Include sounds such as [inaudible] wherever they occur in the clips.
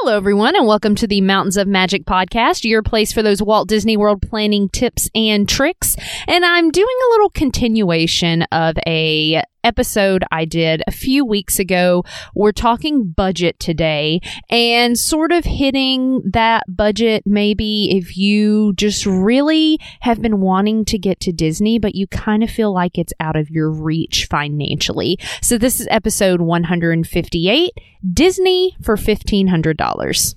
Hello, everyone, and welcome to the Mountains of Magic podcast, your place for those Walt Disney World planning tips and tricks. And I'm doing a little continuation of a episode I did a few weeks ago. We're talking budget today and sort of hitting that budget maybe if you just really have been wanting to get to Disney, but you kind of feel like it's out of your reach financially. So this is episode 158 Disney for $1,500.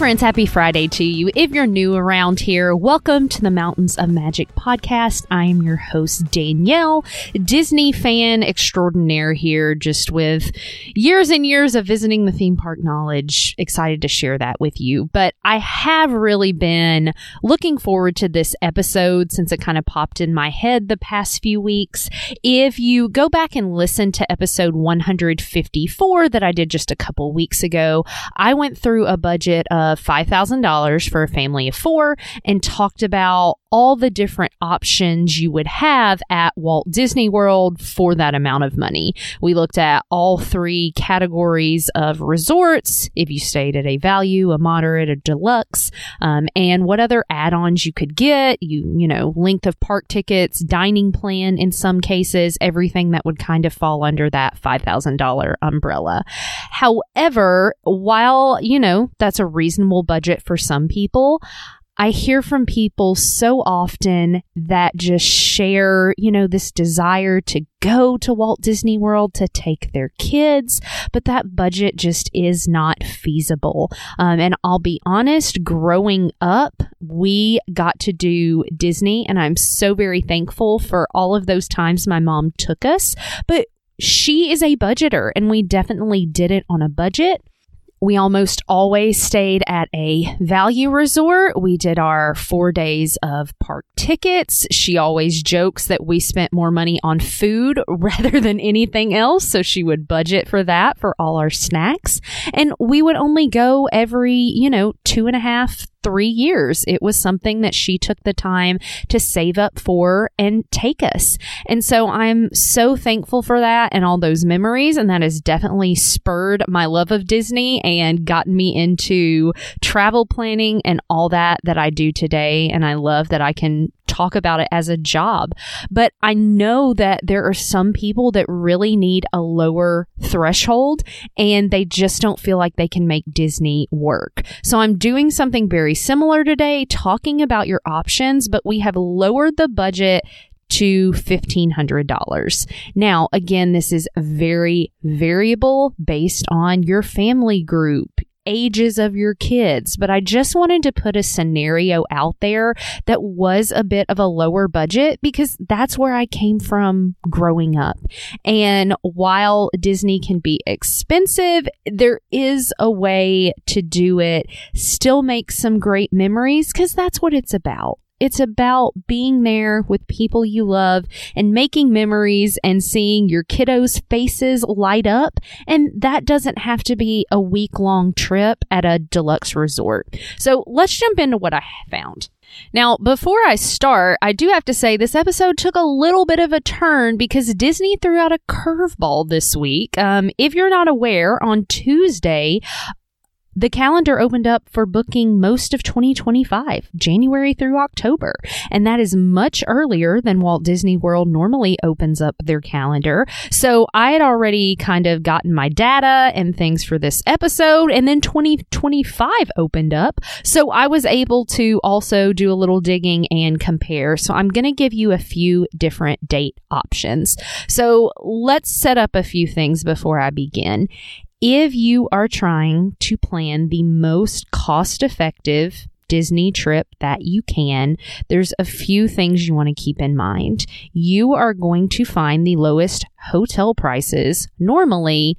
Friends, happy Friday to you. If you're new around here, welcome to the Mountains of Magic podcast. I am your host, Daniele, Disney fan extraordinaire here, just with years and years of visiting the theme park knowledge. Excited to share that with you. But I have really been looking forward to this episode since it kind of popped in my head the past few weeks. If you go back and listen to episode 154 that I did just a couple weeks ago, I went through a budget of of $5,000 for a family of four and talked about all the different options you would have at Walt Disney World for that amount of money. We looked at all three categories of resorts, if you stayed at a value, a moderate, a deluxe, um, and what other add-ons you could get, you, you know, length of park tickets, dining plan in some cases, everything that would kind of fall under that $5,000 umbrella. However, while, you know, that's a reasonable budget for some people, I hear from people so often that just share, you know, this desire to go to Walt Disney World to take their kids, but that budget just is not feasible. Um, and I'll be honest, growing up, we got to do Disney, and I'm so very thankful for all of those times my mom took us. But she is a budgeter, and we definitely did it on a budget. We almost always stayed at a value resort. We did our four days of park tickets. She always jokes that we spent more money on food [laughs] rather than anything else. So she would budget for that for all our snacks. And we would only go every, you know, two and a half, three years. It was something that she took the time to save up for and take us. And so I'm so thankful for that and all those memories. And that has definitely spurred my love of Disney and gotten me into travel planning and all that that I do today. And I love that I can talk about it as a job. But I know that there are some people that really need a lower threshold and they just don't feel like they can make Disney work. So I'm doing something very similar today, talking about your options, but we have lowered the budget to $1,500. Now, again, this is very variable based on your family group, ages of your kids, but I just wanted to put a scenario out there that was a bit of a lower budget because that's where I came from growing up. And while Disney can be expensive, there is a way to do it, still make some great memories because that's what it's about. It's about being there with people you love and making memories and seeing your kiddos' faces light up. And that doesn't have to be a week long trip at a deluxe resort. So let's jump into what I found. Now, before I start, I do have to say this episode took a little bit of a turn because Disney threw out a curveball this week. Um, if you're not aware, on Tuesday, the calendar opened up for booking most of 2025, January through October, and that is much earlier than Walt Disney World normally opens up their calendar. So I had already kind of gotten my data and things for this episode, and then 2025 opened up. So I was able to also do a little digging and compare. So I'm going to give you a few different date options. So let's set up a few things before I begin if you are trying to plan the most cost effective Disney trip that you can, there's a few things you want to keep in mind. You are going to find the lowest hotel prices normally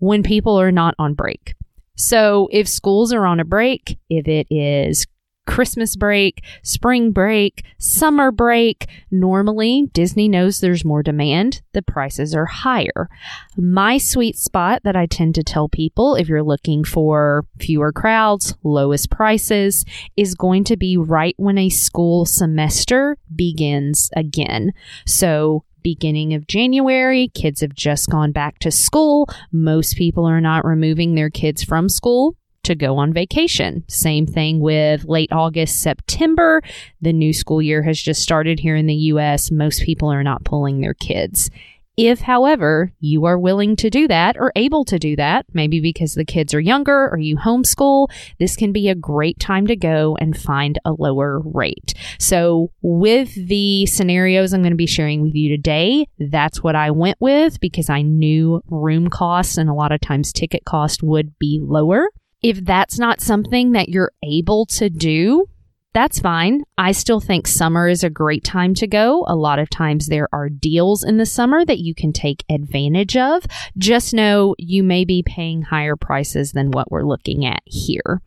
when people are not on break. So if schools are on a break, if it is Christmas break, spring break, summer break. Normally, Disney knows there's more demand, the prices are higher. My sweet spot that I tend to tell people if you're looking for fewer crowds, lowest prices, is going to be right when a school semester begins again. So, beginning of January. Kids have just gone back to school. Most people are not removing their kids from school to go on vacation. Same thing with late August, September. The new school year has just started here in the US. Most people are not pulling their kids. If, however, you are willing to do that or able to do that, maybe because the kids are younger or you homeschool, this can be a great time to go and find a lower rate. So, with the scenarios I'm going to be sharing with you today, that's what I went with because I knew room costs and a lot of times ticket cost would be lower. If that's not something that you're able to do, that's fine. I still think summer is a great time to go. A lot of times there are deals in the summer that you can take advantage of. Just know you may be paying higher prices than what we're looking at here.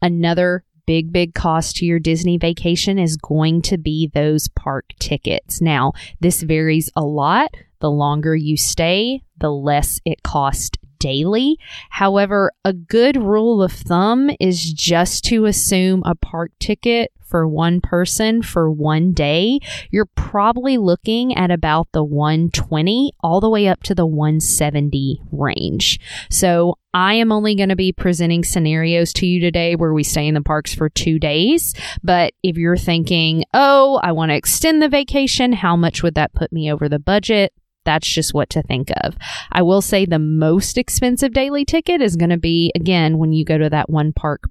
Another big, big cost to your Disney vacation is going to be those park tickets. Now, this varies a lot. The longer you stay, the less it costs daily. However, a good rule of thumb is just to assume a park ticket for one person for one day, you're probably looking at about the 120 all the way up to the 170 range. So I am only going to be presenting scenarios to you today where we stay in the parks for two days. But if you're thinking, oh, I want to extend the vacation, how much would that put me over the budget? That's just what to think of. I will say the most expensive daily ticket is going to be, again, when you go to that one park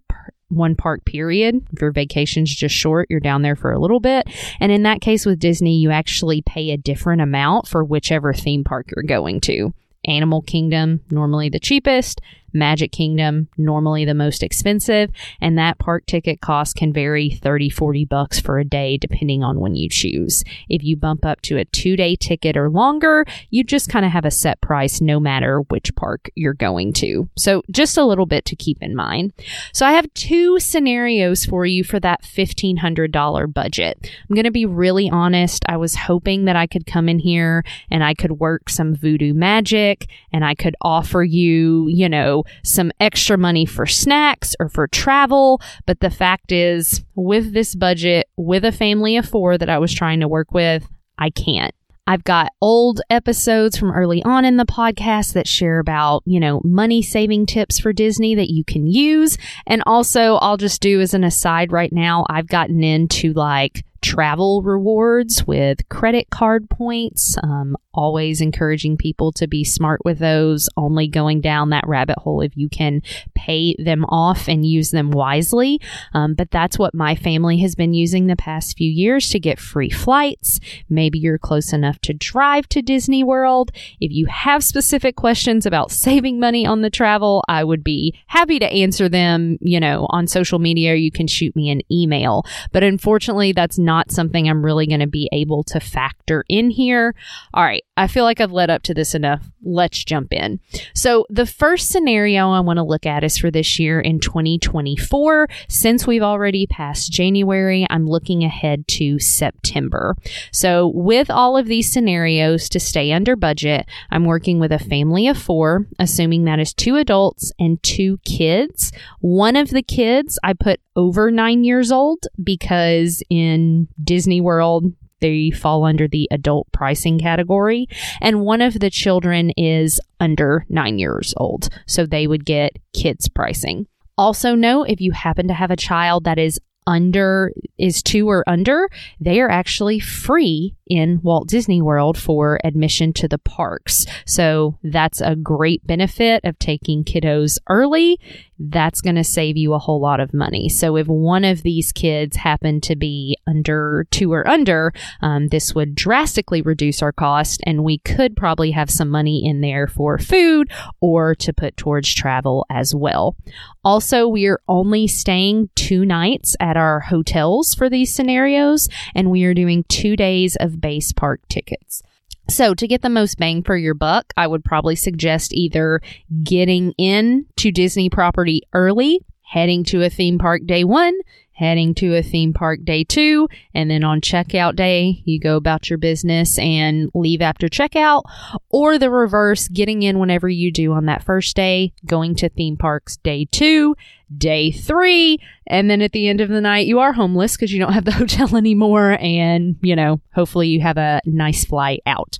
one park period. If your vacation's just short, you're down there for a little bit. And in that case with Disney, you actually pay a different amount for whichever theme park you're going to. Animal Kingdom, normally the cheapest. Magic Kingdom, normally the most expensive, and that park ticket cost can vary 30, 40 bucks for a day depending on when you choose. If you bump up to a two day ticket or longer, you just kind of have a set price no matter which park you're going to. So just a little bit to keep in mind. So I have two scenarios for you for that $1,500 budget. I'm going to be really honest. I was hoping that I could come in here and I could work some voodoo magic and I could offer you, you know, some extra money for snacks or for travel. But the fact is, with this budget, with a family of four that I was trying to work with, I can't. I've got old episodes from early on in the podcast that share about, you know, money saving tips for Disney that you can use. And also, I'll just do as an aside right now, I've gotten into like travel rewards with credit card points. Um, always encouraging people to be smart with those, only going down that rabbit hole if you can pay them off and use them wisely. Um, but that's what my family has been using the past few years to get free flights. Maybe you're close enough to drive to Disney World. If you have specific questions about [laughs] saving money on the travel, I would be happy to answer them, you know, on social media. You can shoot me an email. But unfortunately, that's not something I'm really going to be able to factor in here. All right. I feel like I've led up to this enough. Let's jump in. So, the first scenario I want to look at is for this year in 2024. Since we've already passed January, I'm looking ahead to September. So, with all of these scenarios to stay under budget, I'm working with a family of four, assuming that is two adults and two kids. One of the kids I put over nine years old because in Disney World, they fall under the adult pricing category. And one of the children is under nine years old. So they would get kids pricing. Also, know if you happen to have a child that is under is two or under, they are actually free in Walt Disney World for admission to the parks. So that's a great benefit of taking kiddos early. That's going to save you a whole lot of money. So if one of these kids happen to be under two or under, um, this would drastically reduce our cost, and we could probably have some money in there for food or to put towards travel as well. Also, we are only staying two nights at our hotels for these scenarios, and we are doing two days of base park tickets. So, to get the most bang for your buck, I would probably suggest either getting in to Disney property early, heading to a theme park day one, heading to a theme park day two, and then on checkout day, you go about your business and leave after checkout, or the reverse, getting in whenever you do on that first day, going to theme parks day two, day three, and then at the end of the night, you are homeless because you don't have the [laughs] hotel anymore, and you know, hopefully, you have a nice flight out.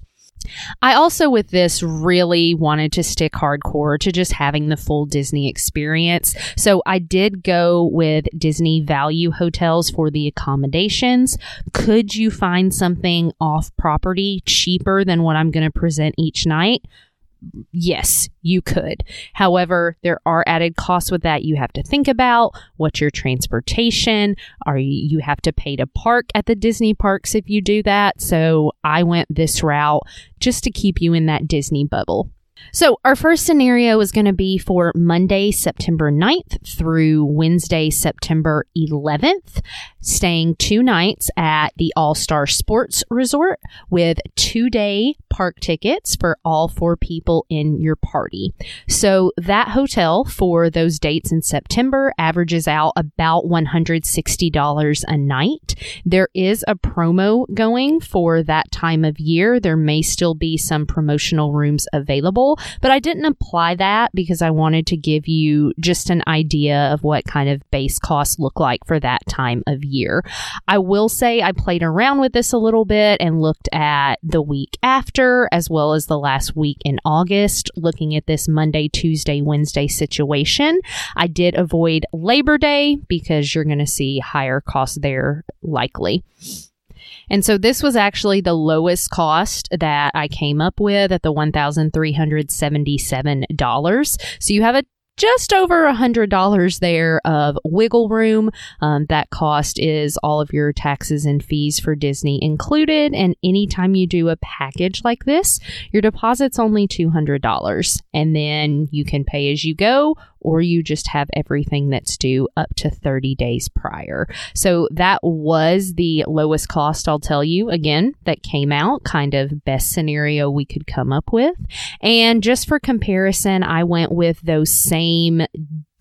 I also, with this, really wanted to stick hardcore to just having the full Disney experience. So I did go with Disney Value Hotels for the accommodations. Could you find something off property cheaper than what I'm going to present each night? Yes, you could. However, there are added costs with that you have to think about. What's your transportation? Are you, you have to pay to park at the Disney parks if you do that? So I went this route just to keep you in that Disney bubble. So, our first scenario is going to be for Monday, September 9th through Wednesday, September 11th, staying two nights at the All Star Sports Resort with two day park tickets for all four people in your party. So, that hotel for those dates in September averages out about $160 a night. There is a promo going for that time of year. There may still be some promotional rooms available but I didn't apply that because I wanted to give you just an idea of what kind of base costs look like for that time of year. I will say I played around with this a little bit and looked at the week after as well as the last week in August, looking at this Monday, Tuesday, Wednesday situation. I did avoid Labor Day because you're going to see higher costs there likely. And so this was actually the lowest cost that I came up with at the $1,377. So you have a just over a hundred dollars there of wiggle room. Um, that cost is all of your taxes and fees for Disney included. And anytime you do a package like this, your deposit's only two hundred dollars, and then you can pay as you go, or you just have everything that's due up to 30 days prior. So that was the lowest cost, I'll tell you again, that came out, kind of best scenario we could come up with. And just for comparison, I went with those same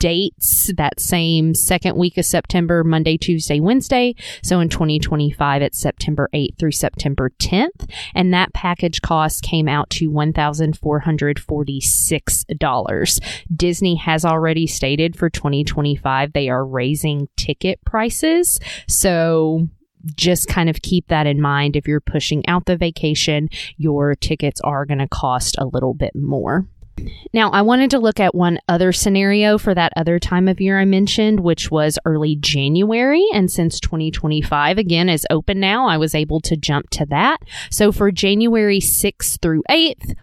dates that same second week of September, Monday, Tuesday, Wednesday. So in 2025, it's September 8th through September 10th. And that package cost came out to $1,446. Disney has already stated for 2025 they are raising ticket prices. So just kind of keep that in mind. If you're pushing out the vacation, your tickets are going to cost a little bit more. Now, I wanted to look at one other scenario for that other time of year I mentioned, which was early January. And since 2025 again is open now, I was able to jump to that. So for January 6th through 8th,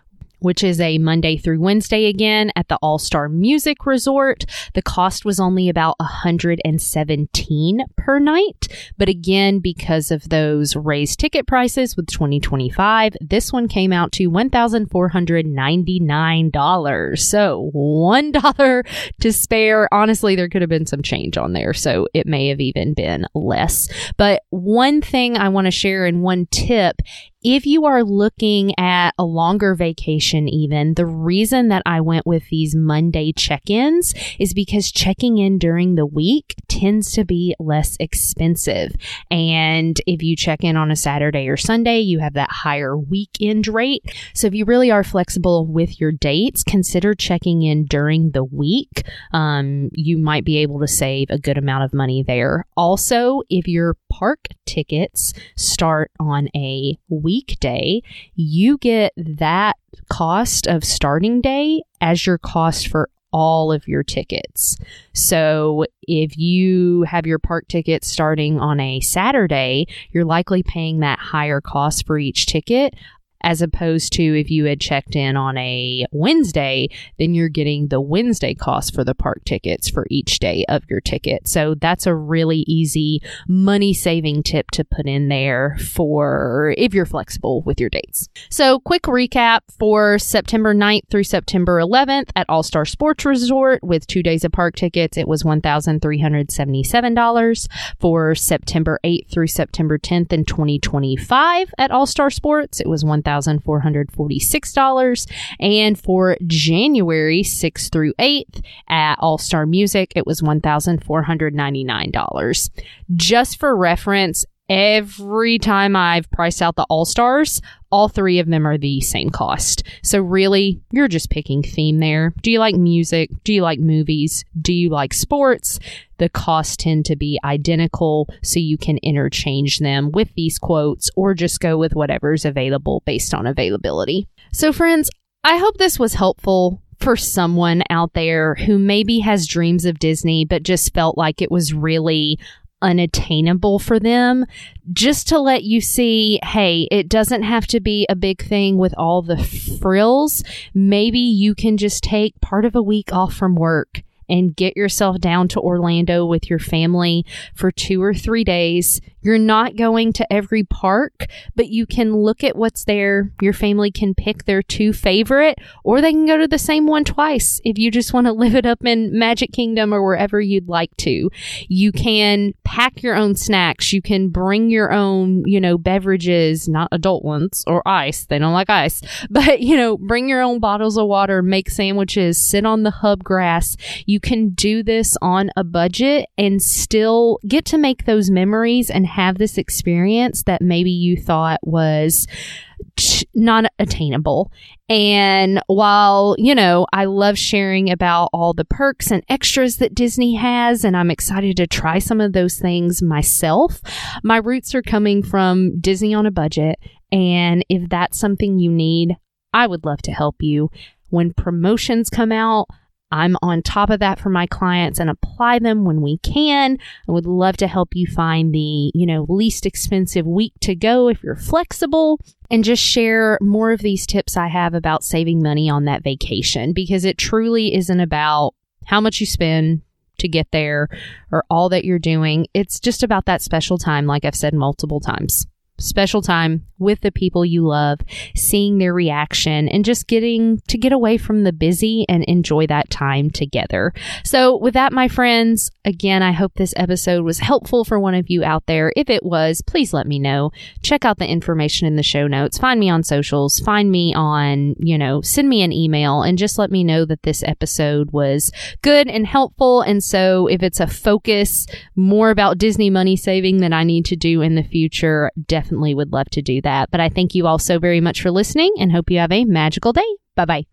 which is a Monday through Wednesday again at the All Star Music Resort. The cost was only about 117 per night, but again, because of those raised ticket prices with 2025, this one came out to $1,499. So $1 to spare. Honestly, there could have been some change on there, so it may have even been less. But one thing I want to share and one tip if you are looking at a longer vacation, even, the reason that I went with these Monday check ins is because checking in during the week tends to be less expensive. And if you check in on a Saturday or Sunday, you have that higher weekend rate. So if you really are flexible with your dates, consider checking in during the week. Um, you might be able to save a good amount of money there. Also, if your park tickets start on a weekday, you get that cost of starting day as your cost for all of your tickets. So if you have your park ticket starting on a Saturday, you're likely paying that higher cost for each ticket as opposed to if you had checked in on a Wednesday, then you're getting the Wednesday cost for the park tickets for each day of your ticket. So that's a really easy money saving tip to put in there for if you're flexible with your dates. So, quick recap for September 9th through September 11th at All Star Sports Resort with two days of park tickets, it was $1,377. For September 8th through September 10th in 2025 at All Star Sports, it was $1,000. $1,446. And for January 6th through 8th at All Star Music, it was $1,499. Just for reference, every time I've priced out the All Stars, all three of them are the same cost. So really, you're just picking theme there. Do you like music? Do you like movies? Do you like sports? The costs tend to be identical, so you can interchange them with these quotes or just go with whatever's available based on availability. So, friends, I hope this was helpful for someone out there who maybe has dreams of Disney but just felt like it was really unattainable for them just to let you see hey it doesn't have to be a big thing with all the frills maybe you can just take part of a week off from work and get yourself down to Orlando with your family for two or three days. You're not going to every park, but you can look at what's there. Your family can pick their two favorite, or they can go to the same one twice if you just want to [laughs] live it up in Magic Kingdom or wherever you'd like to. You can pack your own snacks. You can bring your own, you know, beverages, not adult ones or ice. They don't like ice, [laughs] but, you know, bring your own bottles of water, make sandwiches, sit on the hub grass. You can do this on a budget and still get to make those memories and have this experience that maybe you thought was not attainable. And while, you know, I love sharing about all the perks and extras that Disney has, and I'm excited to try some of those things myself, my roots are coming from Disney on a budget. And if that's something you need, I would love to help you. When promotions come out, I'm on top of that for my clients and apply them when we can. I would love to help you find the, you know, least expensive week to go if you're flexible and just share more of these tips I have about saving money on that vacation because it truly isn't about how much you spend to get there or all that you're doing. It's just about that special time, like I've said multiple times special time with the people you love, seeing their reaction, and just getting to get away from the busy and enjoy that time together. So, with that, my friends, again, I hope this episode was helpful for one of you out there. If it was, please let me know. Check out the information in the show notes. Find me on socials. Find me on, you know, send me an email and just let me know that this episode was good and helpful. And so, if it's a focus more about Disney money saving that I need to do in the future, definitely definitely would love to do that. But I thank you all so very much for listening and hope you have a magical day. Bye bye.